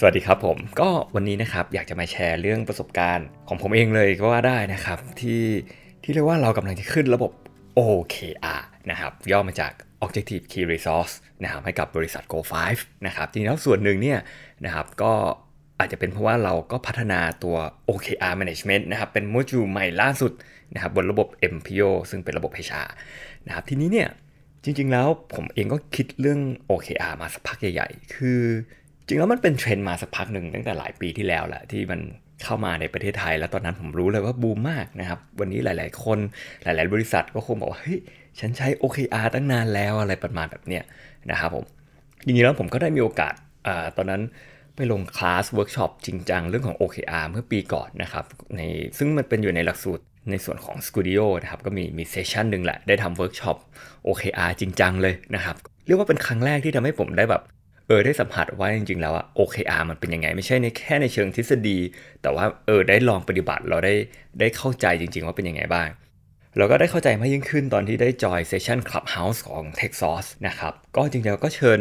สวัสดีครับผม ก็วันนี้นะครับอยากจะมาแชร์เรื่องประสบการณ์ของผมเองเลยก็ว่าได้นะครับที่ที่เรียกว่าเรากำลังจะขึ้นระบบ OKR นะครับย่อมาจาก Objective Key Resource นะครับให้กับบริษัท Go5 นะครับจริงๆแล้วส่วนหนึ่งเนี่ยนะครับก็อาจจะเป็นเพราะว่าเราก็พัฒนาตัว OKR Management นะครับเป็นโมจูลใหม่ล่าสุดนะครับบนระบบ MPO ซึ่งเป็นระบบ HR นะครับทีนี้เนี่ยจริงๆแล้วผมเองก็คิดเรื่อง OKR มาสักพักใหญ่ๆ คือ จริงแล้วมันเป็นเทรนด์มาสักพักหนึ่งตั้งแต่หลายปีที่แล้วแหละที่มันเข้ามาในประเทศไทย แล้วตอนนั้นผมรู้เลยว่าบูมมากนะครับ วันนี้หลาย ๆ คนหลาย ๆ บริษัทก็คงบอกว่าเฮ้ยฉันใช้ OKR ตั้งนานแล้วอะไรประมาณแบบเนี้ยนะครับผมจริงๆแล้วผมก็ได้มีโอกาสอตอนนั้นไปลงคลาสเวิร์กช็อปจริงจังเรื่องของ OKR เมื่อปีก่อนนะครับในซึ่งมันเป็นอยู่ในหลักสูตรในส่วนของ Studio นะครับก็มีมี session หนึ่งแหละได้ทำเวิร์กช็อป OKR จริงจังเลยนะครับ เรียกว่าเป็นครั้งแรกที่ทำให้ผมได้แบบ เออได้สัมผัสว่าจริงๆแล้วอะ OKR มันเป็นยังไง ไม่ใช่ในแค่ในเชิงทฤษฎี แต่ว่าเออได้ลองปฏิบัติเราได้ได้เข้าใจจริง ๆ ว่าเป็นยังไงบ้างเราก็ได้เข้าใจมากยิ่งขึ้นตอนที่ได้จอยเซสชั่น Clubhouse ของ TechSauce นะครับ ก็จริงๆแล้วก็เชิญ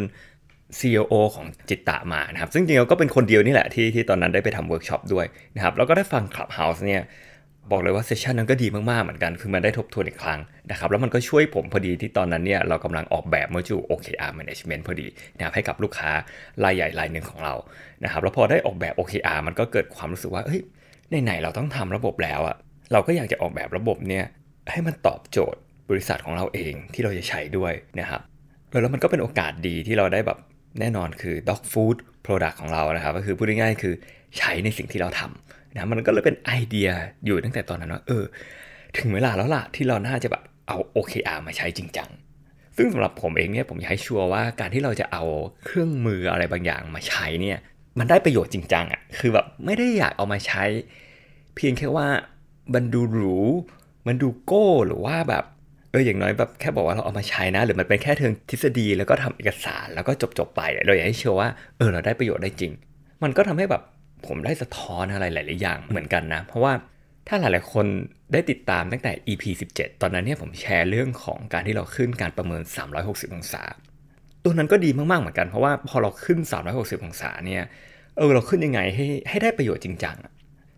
COO ของ Jitta มานะครับ ซึ่งจริงๆก็เป็นคนเดียวนี่แหละที่ที่ตอนนั้นได้ไปทำเวิร์กช็อปด้วยนะครับ แล้วก็ได้ฟัง Clubhouse เนี่ย บอกเลยว่าเซสชันนั้นก็ดีมาก ๆ เหมือนกัน คือมันได้ทบทวนอีกครั้งนะครับ แล้วมันก็ช่วยผมพอดีที่ตอนนั้นเนี่ยเรากำลังออกแบบโมจูล OKR Management พอดีนะครับให้กับลูกค้ารายใหญ่รายหนึ่งของเรานะครับ แล้วพอได้ออกแบบ OKR มันก็เกิดความรู้สึกว่า เฮ้ย ไหน ๆ เราต้องทำระบบแล้วอะเราก็อยากจะออกแบบระบบเนี่ยให้มันตอบโจทย์บริษัทของเราเองที่เราจะใช้ด้วยนะครับแล้วมันก็เป็นโอกาสดีที่เราได้แบบ แน่นอนคือ dog food product ของเรานะครับ ก็คือพูดง่ายๆคือใช้ในสิ่งที่เราทำนะมันก็เลยเป็นไอเดียอยู่ตั้งแต่ตอนนั้นว่าเออ ถึงเวลาแล้วล่ะที่เราน่าจะแบบเอา OKR มาใช้จริงจังซึ่งสำหรับผมเองเนี่ยผมอยากให้ชัวร์ว่าการที่เราจะเอาเครื่องมืออะไรบางอย่างมาใช้เนี่ยมันได้ประโยชน์จริงจังอะ่ะคือแบบไม่ได้อยากเอามาใช้ เพียงแค่ว่ามันดูหรูมันดูโก้หรือว่าแบบ อออย่างน้อยแบบแค่บอกว่าเราเอามาใช้นะ หรือมันเป็นแค่เทิงทฤษฎีแล้วก็ทำเอกสารแล้วก็จบจบไปเราอยากให้เชื่อว่าเออเราได้ประโยชน์ได้จริง มันก็ทำให้แบบผมได้สะท้อนอะไรหลาย ๆ อย่างเหมือนกันนะ เพราะว่าถ้าหลาย ๆ คนได้ติดตามตั้งแต่ EP 17 ตอนนั้นเนี่ยผมแชร์เรื่องของการที่เราขึ้นการประเมิน 360 องศา ตัวนั้นก็ดีมาก ๆ เหมือนกันเพราะว่าพอเราขึ้น 360 องศาเนี่ยเออเราขึ้นยังไงให้ให้ได้ประโยชน์จริงจัง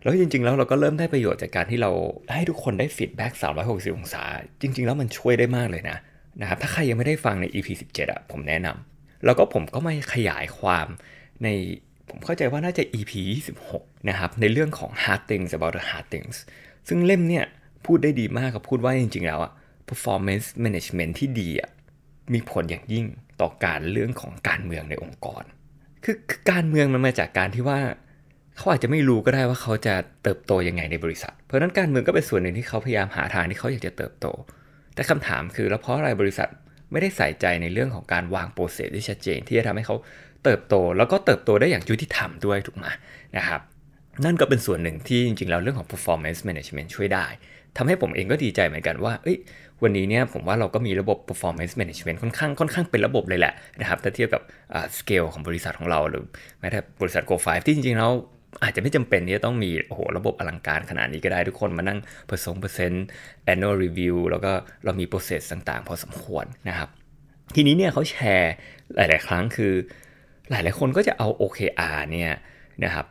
แล้วจริง ๆ แล้วเราก็เริ่มได้ประโยชน์จากการที่เราให้ทุกคนได้ feedback 360 องศา จริง ๆ แล้วมันช่วยได้มากเลยนะนะครับถ้าใครยังไม่ได้ฟังใน EP 17 อะ ผมแนะนำแล้วก็ผมก็มาขยายความในผมเข้าใจว่าน่าจะ EP 26 นะครับ ในเรื่องของ hard things about the hard things ซึ่งเล่มเนี่ยพูดได้ดีมากกับพูดว่าจริง ๆ แล้วอะ performance management ที่ดีอะมีผลอย่างยิ่งต่อการเรื่องของการเมืองในองค์กร คือคือการเมืองมันมาจากการที่ว่า เขาอาจจะไม่รู้ก็ได้ว่าเขาจะเติบโตยังไงในบริษัท เพราะนั้นการเมืองก็เป็นส่วนหนึ่งที่เขาพยายามหาทางที่เขาอยากจะเติบโต แต่คำถามคือแล้วเพราะอะไรบริษัทไม่ได้ใส่ใจในเรื่องของการวางโปรเซสที่ชัดเจน ที่จะทำให้เขาเติบโต แล้วก็เติบโตได้อย่างยุติธรรมด้วยถูกไหมนะครับนั่นก็เป็นส่วนหนึ่งที่จริงๆแล้วเรื่องของ performance management ช่วยได้ทำให้ผมเองก็ดีใจเหมือนกันว่าวันนี้เนี่ยผมว่าเราก็มีระบบ performance management ค่อนข้างค่อนข้างเป็นระบบเลยแหละนะครับถ้าเทียบกับสเกลของบริษัทของเราหรือแม้แต่บริษัท Go5 ที่จริงๆแล้ว อาจจะไม่จำเป็นที่จะต้องมีโอ้โหระบบอลังการขนาดนี้ก็ได้ทุกคนมานั่งผสมเปอร์เซ็นต์ annual review แล้วก็เรามี process ต่างๆ พอสมควรนะครับ ทีนี้เนี่ยเขาแชร์หลาย ๆ ครั้งคือ หลาย ๆ คนก็จะเอา OKR เนี่ยนะครับ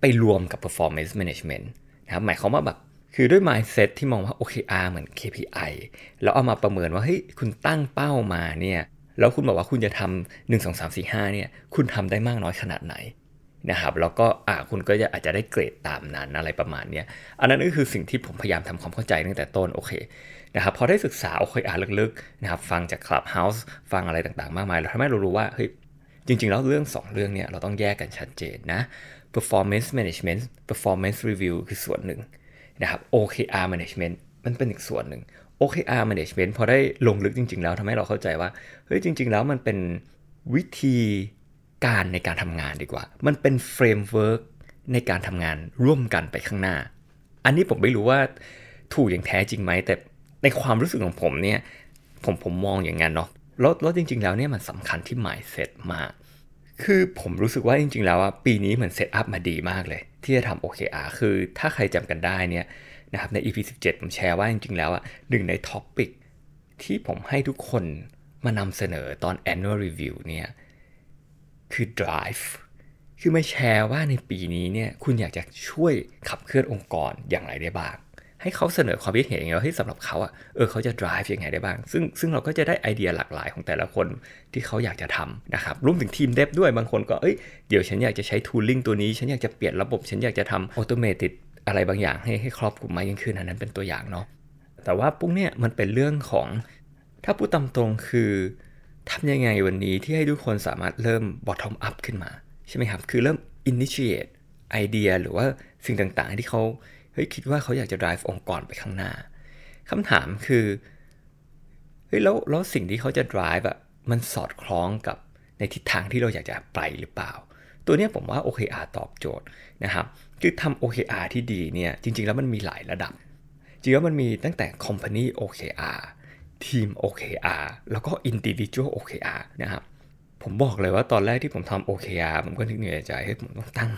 ไปรวมกับ performance management นะครับหมายความว่าแบบคือด้วย mindset ที่มองว่า OKR เหมือน KPI แล้วเอามาประเมินว่าเฮ้ยคุณตั้งเป้ามาเนี่ยแล้วคุณบอกว่าคุณจะทำหนึ่งสองสามสี่ห้าเนี่ยคุณทำได้มากน้อยขนาดไหน นะครับแล้วก็อ่าคุณก็จะอาจจะได้เกรดตามนั้นอะไรประมาณนี้อันนั้นก็คือสิ่งที่ผมพยายามทำความเข้าใจตั้งแต่ต้นโอเคนะครับพอได้ศึกษาโอเคอ่านลึกๆนะครับฟังจาก Clubhouse ฟังอะไรต่างๆ มากมายเราทำให้เรารู้ว่าเฮ้ยจริงๆ แล้วเรื่อง 2 เรื่องเนี่ยเราต้องแยกกันชัดเจนนะ performance management performance review คือส่วนหนึ่งนะครับ OKR management มันเป็นอีกส่วนหนึ่ง OKR management พอได้ลงลึกจริง ๆ แล้วทำให้เราเข้าใจว่าเฮ้ยจริง ๆ แล้วมันเป็นวิธี การในการทำงานดีกว่า มันเป็น frameworkในการทำงานร่วมกันไปข้างหน้า อันนี้ผมไม่รู้ว่าถูกอย่างแท้จริงไหม แต่ในความรู้สึกของผมเนี่ย ผมผมมองอย่างนั้นเนาะแล้วแล้วจริง ๆ แล้วเนี่ยมันสำคัญที่ mindset มาก คือผมรู้สึกว่าจริง ๆ แล้วอะปีนี้เหมือน setup มาดีมากเลย ที่จะทำ OKR คือถ้าใครจำกันได้เนี่ยนะครับใน EP 17 ผมแชร์ว่าจริง ๆ แล้วอะหนึ่งใน topic ที่ผมให้ทุกคนมานำเสนอตอน annual review เนี่ย คือ drive คือมาแชร์ว่าในปีนี้เนี่ยคุณอยากจะช่วยขับเคลื่อนองค์กรอย่างไรได้บ้าง ให้เขาเสนอความคิดเห็นอย่างเงี้ยให้สำหรับเขาอะเออเขาจะ drive ยังไงได้บ้าง ซึ่งซึ่งเราก็จะได้ไอเดียหลากหลายของแต่ละคนที่เขาอยากจะทำนะครับรวมถึงทีมเดฟด้วยบางคนก็เอ้ยเดี๋ยวฉันอยากจะใช้ tooling ตัวนี้ ฉันอยากจะเปลี่ยนระบบ ฉันอยากจะทำ automated อะไรบางอย่างให้ให้ครอบคลุมมากยิ่งขึ้นอันนั้นเป็นตัวอย่างเนาะแต่ว่าปุ๊กเนี่ยมันเป็นเรื่องของถ้าพูดตามตรงคือ ทำยังไงวันนี้ที่ให้ทุกคนสามารถเริ่ม bottom up ขึ้นมา ใช่ไหมครับ คือเริ่ม initiate ไอเดียหรือว่าสิ่งต่างๆ ที่เขาเฮ้ยคิดว่าเขาอยากจะ drive องค์กรไปข้างหน้าคำถามคือเฮ้ยแล้วแล้วสิ่งที่เขาจะ drive อะมันสอดคล้องกับในทิศทางที่เราอยากจะไปหรือเปล่า ตัวนี้ผมว่า OKR ตอบโจทย์นะครับ คือทำ OKR ที่ดีเนี่ยจริงๆแล้วมันมีหลายระดับ จริงๆแล้วมันมีตั้งแต่ Company OKR ทีม OKR แล้วก็ Individual OKR นะครับผมบอกเลยว่าตอนแรกที่ผมทำ OKR ผมก็นึกเหนื่อยใจให้ผมต้องตั้ง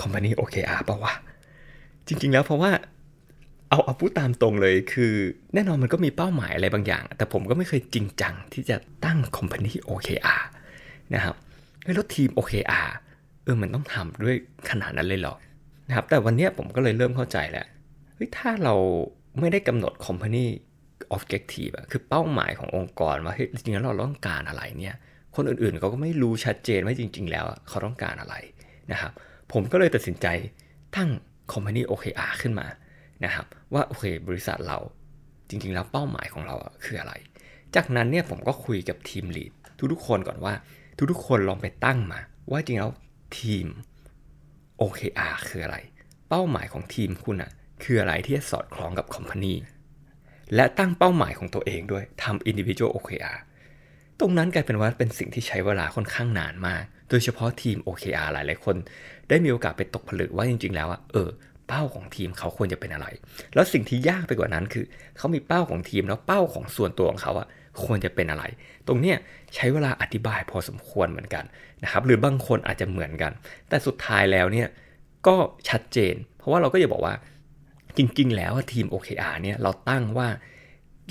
Company OKR ป่าวะจริง ๆ แล้วเพราะว่าเอาเอาพูดตามตรงเลยคือ แน่นอนมันก็มีเป้าหมายอะไรบางอย่าง แต่ผมก็ไม่เคยจริงจังที่จะตั้ง Company OKR นะครับแล้วทีม OKR เออมันต้องทำด้วยขนาดนั้นเลยเหรอนะครับแต่วันนี้ผมก็เลยเริ่มเข้าใจแล้วเฮ้ยถ้าเราไม่ได้กำหนด Company Objective อะคือเป้าหมายขององค์กรว่าเฮ้ยจริงๆแล้วเราต้องการอะไรเนี่ยคนอื่นๆเขาก็ไม่รู้ชัดเจนว่าจริง ๆ แล้วเขาต้องการอะไรนะครับผมก็เลยตัดสินใจตั้ง Company OKR ขึ้นมานะครับว่าโอเคบริษัทเราจริง ๆ แล้วเป้าหมายของเราคืออะไร จากนั้นเนี่ยผมก็คุยกับทีมลีดทุกๆคนก่อนว่า ทุกๆคนลองไปตั้งมา ว่าจริงแล้วทีม OKR คืออะไร เป้าหมายของทีมคุณอะคืออะไรที่จะสอดคล้องกับ Company และตั้งเป้าหมายของตัวเองด้วยทำ individual OKR ตรงนั้นกลายเป็นว่าเป็นสิ่งที่ใช้เวลาค่อนข้างนานมาก โดยเฉพาะทีม OKR หลายๆคน ได้มีโอกาสไปตกผลึกว่าจริง ๆ แล้วอะเออเป้าของทีมเขาควรจะเป็นอะไร แล้วสิ่งที่ยากไปกว่านั้นคือ เขามีเป้าของทีมแล้วเป้าของส่วนตัวของเขาอะควรจะเป็นอะไร ตรงเนี้ยใช้เวลาอธิบายพอสมควรเหมือนกันนะครับ หรือบางคนอาจจะเหมือนกัน แต่สุดท้ายแล้วเนี่ยก็ชัดเจน เพราะว่าเราก็จะบอกว่า จริงๆ แล้วทีม OKR เนี่ยเราตั้งว่า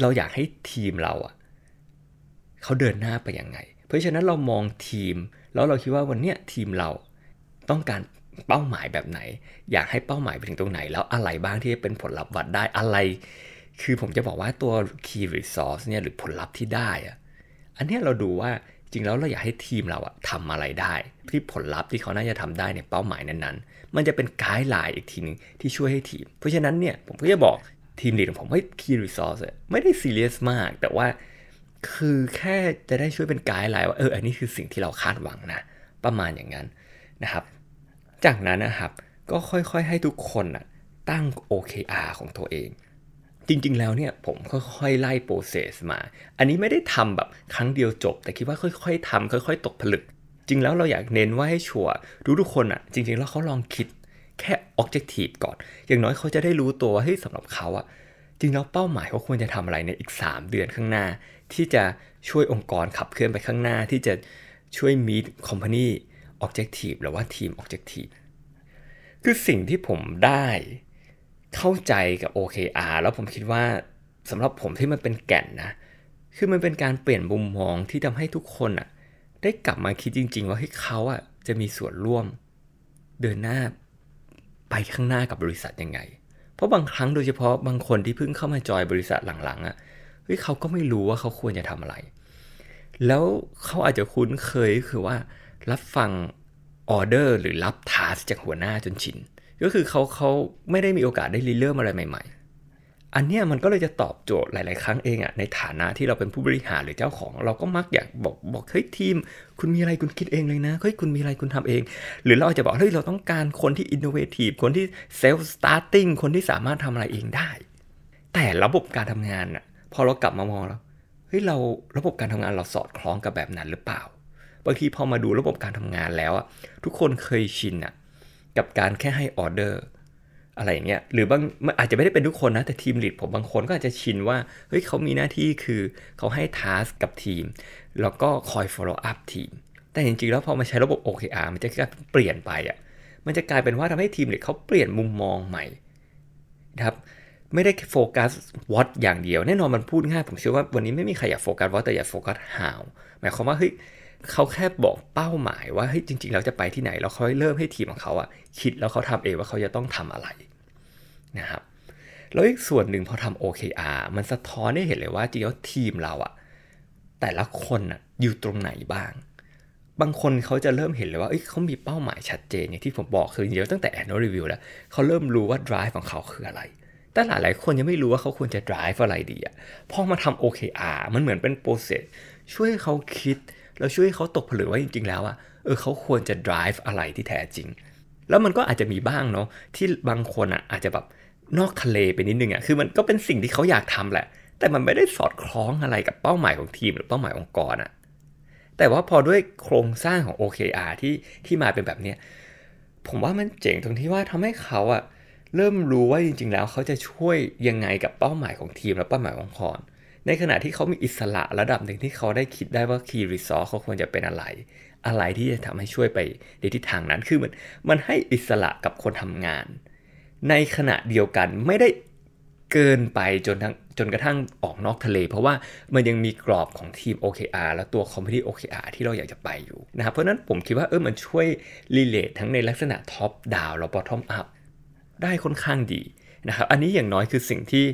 เราอยากให้ทีมเราอะเขาเดินหน้าไปยังไง เพราะฉะนั้นเรามองทีม แล้วเราคิดว่าวันเนี้ยทีมเราต้องการเป้าหมายแบบไหน อยากให้เป้าหมายไปถึงตรงไหน แล้วอะไรบ้างที่เป็นผลลัพธ์วัดได้อะไร คือผมจะบอกว่าตัว key result เนี่ยหรือผลลัพธ์ที่ได้อะอันนี้เราดูว่า จริงแล้วเราอยากให้ทีมเราอะทำอะไรได้ ที่ผลลัพธ์ที่เขาน่าจะทำได้ในเป้าหมายนั้นๆ มันจะเป็น guideline อีกทีนึงที่ช่วยให้ทีม เพราะฉะนั้นเนี่ยผมก็จะบอก team lead ของผมว่า key result ไม่ได้ซีเรียสมาก แต่ว่าคือแค่จะได้ช่วยเป็น guideline ว่าเอออันนี้คือสิ่งที่เราคาดหวังนะ ประมาณอย่างนั้นนะครับ จากนั้นนะครับก็ค่อยๆให้ทุกคนนะตั้ง OKR ของตัวเอง จริงๆ แล้วเนี่ยผมค่อยๆ ไล่โปรเซสมา อันนี้ไม่ได้ทำแบบครั้งเดียวจบ แต่คิดว่าค่อยๆทำค่อย ๆ ตกผลึก จริงแล้วเราอยากเน้นว่าให้ชัวร์ทุกๆคนอะ่ะ จริง ๆ แล้วเขาลองคิดแค่ objective ก่อน อย่างน้อยเขาจะได้รู้ตัวว่าเฮ้ยสำหรับเขาอะ่ะจริงแล้วเป้าหมายเขาควรจะทำอะไรในอีก 3 เดือนข้างหน้า ที่จะช่วยองค์กรขับเคลื่อนไปข้างหน้าที่จะช่วย meet company objective หรือว่าทีม objective คือสิ่งที่ผมได้ เข้าใจกับ OKR แล้วผมคิดว่าสำหรับผมที่มันเป็นแก่นนะ คือมันเป็นการเปลี่ยนมุมมองที่ทำให้ทุกคนอะได้กลับมาคิดจริง ๆ ว่าให้เขาอะจะมีส่วนร่วม เดินหน้าไปข้างหน้ากับบริษัทยังไง เพราะบางครั้งโดยเฉพาะบางคนที่เพิ่งเข้ามาจอยบริษัทหลังๆอะเฮ้ยเขาก็ไม่รู้ว่าเขาควรจะทำอะไร แล้วเขาอาจจะคุ้นเคยคือว่า รับฟังออเดอร์หรือรับทาสจากหัวหน้าจนชิน ก็คือเขาเขาไม่ได้มีโอกาสได้รีเริ่มอะไรใหม่ ๆ อันเนี้ยมันก็เลยจะตอบโจทย์หลาย ๆ ครั้งเองอะในฐานะที่เราเป็นผู้บริหารหรือเจ้าของ เราก็มักอยากบอกบอกเฮ้ยทีม คุณมีอะไรคุณคิดเองเลยนะเฮ้ยคุณมีอะไรคุณทำเอง หรือเราอาจจะบอกเฮ้ยเราต้องการคนที่ innovative คนที่ self-starting คนที่สามารถทำอะไรเองได้ แต่ระบบการทำงานอะพอเรากลับมามองแล้วเฮ้ยเราระบบการทำงานเราสอดคล้องกับแบบนั้นหรือเปล่าบางทีพอมาดูระบบการทำงานแล้วอะทุกคนเคยชินอะ กับการแค่ให้ออเดอร์อะไรอย่างเงี้ยหรือบางอาจจะไม่ได้เป็นทุกคนนะ แต่ team lead ผมบางคนก็อาจจะชินว่าเฮ้ยเขามีหน้าที่คือเขาให้ taskับทีม แล้วก็คอย follow up ทีม แต่จริงๆ แล้วพอมาใช้ระบบ OKR มันจะกลายเปลี่ยนไปอะมันจะกลายเป็นว่าทำให้ทีมลีดเขาเปลี่ยนมุมมองใหม่นะครับไม่ได้โฟกัส what อย่างเดียว แน่นอนมันพูดง่าย ผมเชื่อว่าวันนี้ไม่มีใครอยากโฟกัส what แต่อยากโฟกัส how หมายความว่าเฮ้ย เขาแค่บอกเป้าหมายว่าเฮ้ยจริงๆเราจะไปที่ไหนแล้วเขาเริ่มให้ทีมของเขาอะคิดแล้วเขาทำเองว่าเขาจะต้องทำอะไรนะครับแล้วอีกส่วนหนึ่งพอทำ OKR มันสะท้อนให้เห็นเลยว่าจริงๆทีมเราอะแต่ละคนอะอยู่ตรงไหนบ้าง บางคนเขาจะเริ่มเห็นเลยว่าเเขามีเป้าหมายชัดเจนอย่างที่ผมบอกคือเยอะตั้งแต่ annual review แล้วเขาเริ่มรู้ว่า drive ของเขาคืออะไร แต่หลายหลายคนยังไม่รู้ว่าเขาควรจะ drive อะไรดีอะพอมาทำ OKR มันเหมือนเป็นโปรเซสช่วยเขาคิด แล้วช่วยเขาตกผลึกว่าจริงๆแล้วอะเออเขาควรจะ drive อะไรที่แท้จริง แล้วมันก็อาจจะมีบ้างเนาะที่บางคนอะอาจจะแบบนอกทะเลไปนิดนึงอะคือมันก็เป็นสิ่งที่เขาอยากทำแหละ แต่มันไม่ได้สอดคล้องอะไรกับเป้าหมายของทีมหรือเป้าหมายองค์กรอะแต่ว่าพอด้วยโครงสร้างของ OKR ที่ที่มาเป็นแบบเนี้ยผมว่ามันเจ๋งตรงที่ว่าทำให้เขาอะเริ่มรู้ว่าจริงๆแล้วเขาจะช่วยยังไงกับเป้าหมายของทีมและเป้าหมายองค์กร ในขณะที่เขามีอิสระระดับหนึ่งที่เขาได้คิดได้ว่า key resource เขาควรจะเป็นอะไร อะไรที่จะทำให้ช่วยไปในทิศทางนั้นคือมันมันให้อิสระกับคนทำงาน ในขณะเดียวกันไม่ได้เกินไปจนทั้งจนกระทั่งออกนอกทะเล เพราะว่ามันยังมีกรอบของทีม OKR และตัวคอมมิตี้ OKR ที่เราอยากจะไปอยู่นะครับเพราะนั้นผมคิดว่าเออมันช่วย relate ทั้งในลักษณะ top down และ bottom up ได้ค่อนข้างดีนะครับอันนี้อย่างน้อยคือสิ่งที่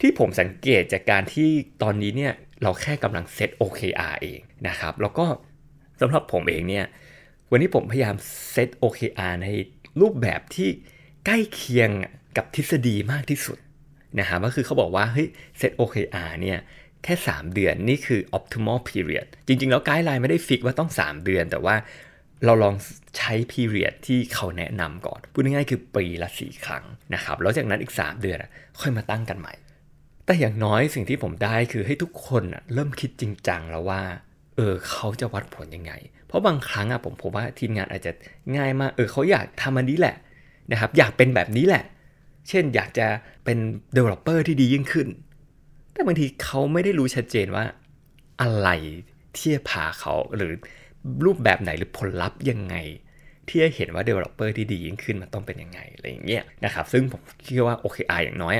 ที่ผมสังเกตจากการที่ตอนนี้เนี่ยเราแค่กำลังเซต OKR เองนะครับ แล้วก็สำหรับผมเองเนี่ยวันนี้ผมพยายามเซต OKR ในรูปแบบที่ใกล้เคียงกับทฤษฎีมากที่สุดนะครับก็คือเขาบอกว่าเฮ้ยเซต OKR เนี่ยแค่ 3 เดือนนี่คือ optimal period จริง ๆ แล้วไกด์ไลน์ไม่ได้ฟิกว่าต้อง 3 เดือน แต่ว่าเราลองใช้ period ที่เขาแนะนำก่อน พูดง่ายๆคือปีละ 4 ครั้งนะครับ แล้วจากนั้นอีก 3 เดือนค่อยมาตั้งกันใหม่ แต่อย่างน้อยสิ่งที่ผมได้คือให้ทุกคนเริ่มคิดจริงจังแล้วว่า เออเขาจะวัดผลยังไง เพราะบางครั้งอะผมพบว่าทีมงานอาจจะง่ายมากเออเขาอยากทำอันนี้แหละนะครับอยากเป็นแบบนี้แหละ เช่นอยากจะเป็น developer ที่ดียิ่งขึ้น แต่บางทีเขาไม่ได้รู้ชัดเจนว่า อะไรที่จะพาเขาหรือรูปแบบไหนหรือผลลัพธ์ยังไง ที่จะเห็นว่า developer ที่ดียิ่งขึ้นมันต้องเป็นยังไงอะไรอย่างเงี้ยนะครับซึ่งผมคิดว่า OKR อย่างน้อย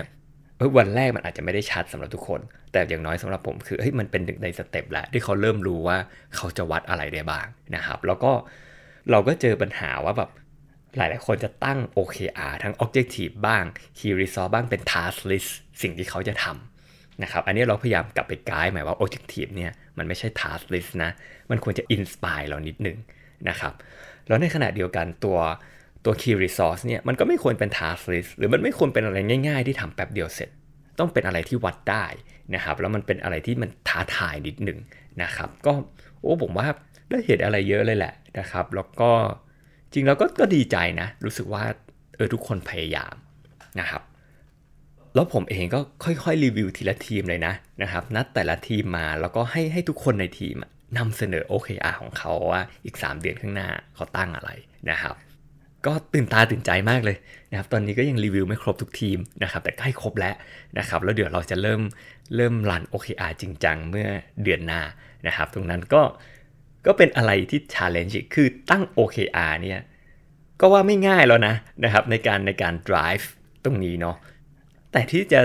วันแรกมันอาจจะไม่ได้ชัดสำหรับทุกคน แต่อย่างน้อยสำหรับผมคือเฮ้ยมันเป็นหนึ่งในสเต็ปแล้วที่เขาเริ่มรู้ว่าเขาจะวัดอะไรได้บ้างนะครับ แล้วก็เราก็เจอปัญหาว่าแบบหลายๆ คนจะตั้ง OKR ทั้ง Objective บ้าง Key Result บ้างเป็น Task List สิ่งที่เขาจะทำนะครับ อันนี้เราพยายามกลับไปไกด์หมายว่า Objective เนี่ยมันไม่ใช่ Task List นะ มันควรจะ Inspire เรานิดนึงนะครับ แล้วในขณะเดียวกันตัว ตัว key resource เนี่ยมันก็ไม่ควรเป็น task list หรือมันไม่ควรเป็นอะไรง่ายๆ ที่ทำแป๊บเดียวเสร็จ ต้องเป็นอะไรที่วัดได้นะครับ แล้วมันเป็นอะไรที่มันท้าทายนิดหนึ่งนะครับ ก็โอ้ผมว่าได้เห็นอะไรเยอะเลยแหละนะครับ แล้วก็จริงแล้วก็ก็ดีใจนะ รู้สึกว่าเออทุกคนพยายามนะครับแล้วผมเองก็ค่อยๆรีวิวทีละทีมเลยนะนะครับ นัดแต่ละทีมมาแล้วก็ให้ให้ทุกคนในทีมนำเสนอ OKR ของเขาว่าอีก 3 เดือนข้างหน้าเขาตั้งอะไรนะครับ ก็ตื่นตาตื่นใจมากเลยนะครับตอนนี้ก็ยังรีวิวไม่ครบทุกทีมนะครับแต่ใกล้ครบแล้วนะครับแล้วเดี๋ยวเราจะเริ่มเริ่มรัน OKR จริงจังเมื่อเดือนหน้านะครับตรงนั้นก็ก็เป็นอะไรที่ challenge คือตั้ง OKR เนี่ยก็ว่าไม่ง่ายแล้วนะนะครับในการในการ drive ตรงนี้เนาะแต่ที่จะ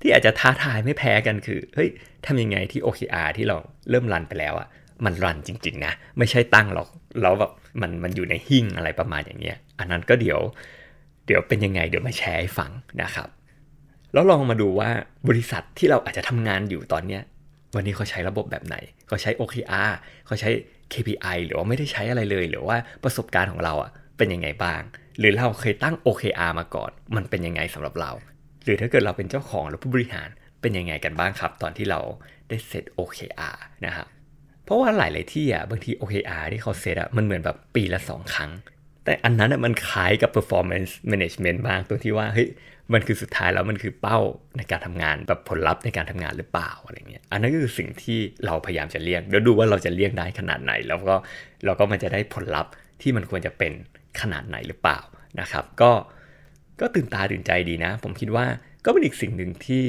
ที่อาจจะท้าทายไม่แพ้กันคือเฮ้ยทำยังไงที่ OKR ที่เราเริ่มรันไปแล้วอะมันรันจริง ๆ นะ ไม่ใช่ตั้งหรอกแล้วแบบ มันมันอยู่ในหิ่งอะไรประมาณอย่างเงี้ยอันนั้นก็เดี๋ยวเดี๋ยวเป็นยังไงเดี๋ยวมาแชร์ให้ฟังนะครับแล้วลองมาดูว่าบริษัทที่เราอาจจะทำงานอยู่ตอนเนี้ยวันนี้เขาใช้ระบบแบบไหนเขาใช้ OKR เขาใช้ KPI หรือว่าไม่ได้ใช้อะไรเลย หรือว่าประสบการณ์ของเราอะเป็นยังไงบ้าง หรือเราเคยตั้ง OKR มาก่อน มันเป็นยังไงสำหรับเรา หรือถ้าเกิดเราเป็นเจ้าของหรือผู้บริหารเป็นยังไงกันบ้างครับ ตอนที่เราได้เซต OKR นะครับ เพราะว่าหลาย ๆ ที่อะบางที OKR ที่เขาเซตอะมันเหมือนแบบปีละ 2 ครั้ง แต่อันนั้นอะมันคล้ายกับ performance management บ้างตรงที่ว่าเฮ้ยมันคือสุดท้ายแล้วมันคือเป้าในการทำงานแบบผลลัพธ์ในการทำงานหรือเปล่าอะไรเงี้ยอันนั้นก็คือสิ่งที่เราพยายามจะเลี่ยงเดี๋ยวดูว่าเราจะเลี่ยงได้ขนาดไหน แล้วก็เราก็มันจะได้ผลลัพธ์ที่มันควรจะเป็นขนาดไหนหรือเปล่านะครับ ก็ก็ตื่นตาตื่นใจดีนะ ผมคิดว่าก็เป็นอีกสิ่งหนึ่งที่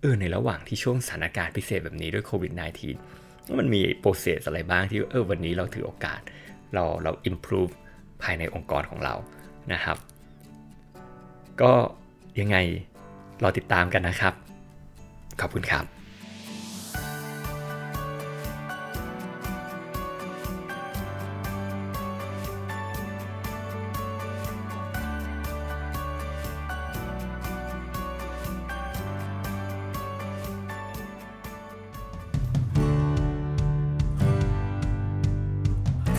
เออในระหว่างที่ช่วงสถานการณ์พิเศษแบบนี้ด้วยโควิด -19 มันมีโปรเซสอะไรบ้างที่เออวันนี้เราถือโอกาส เราเรา improve ภายในองค์กรของเรานะครับ ก็ยังไงรอติดตามกันนะครับ ขอบคุณครับ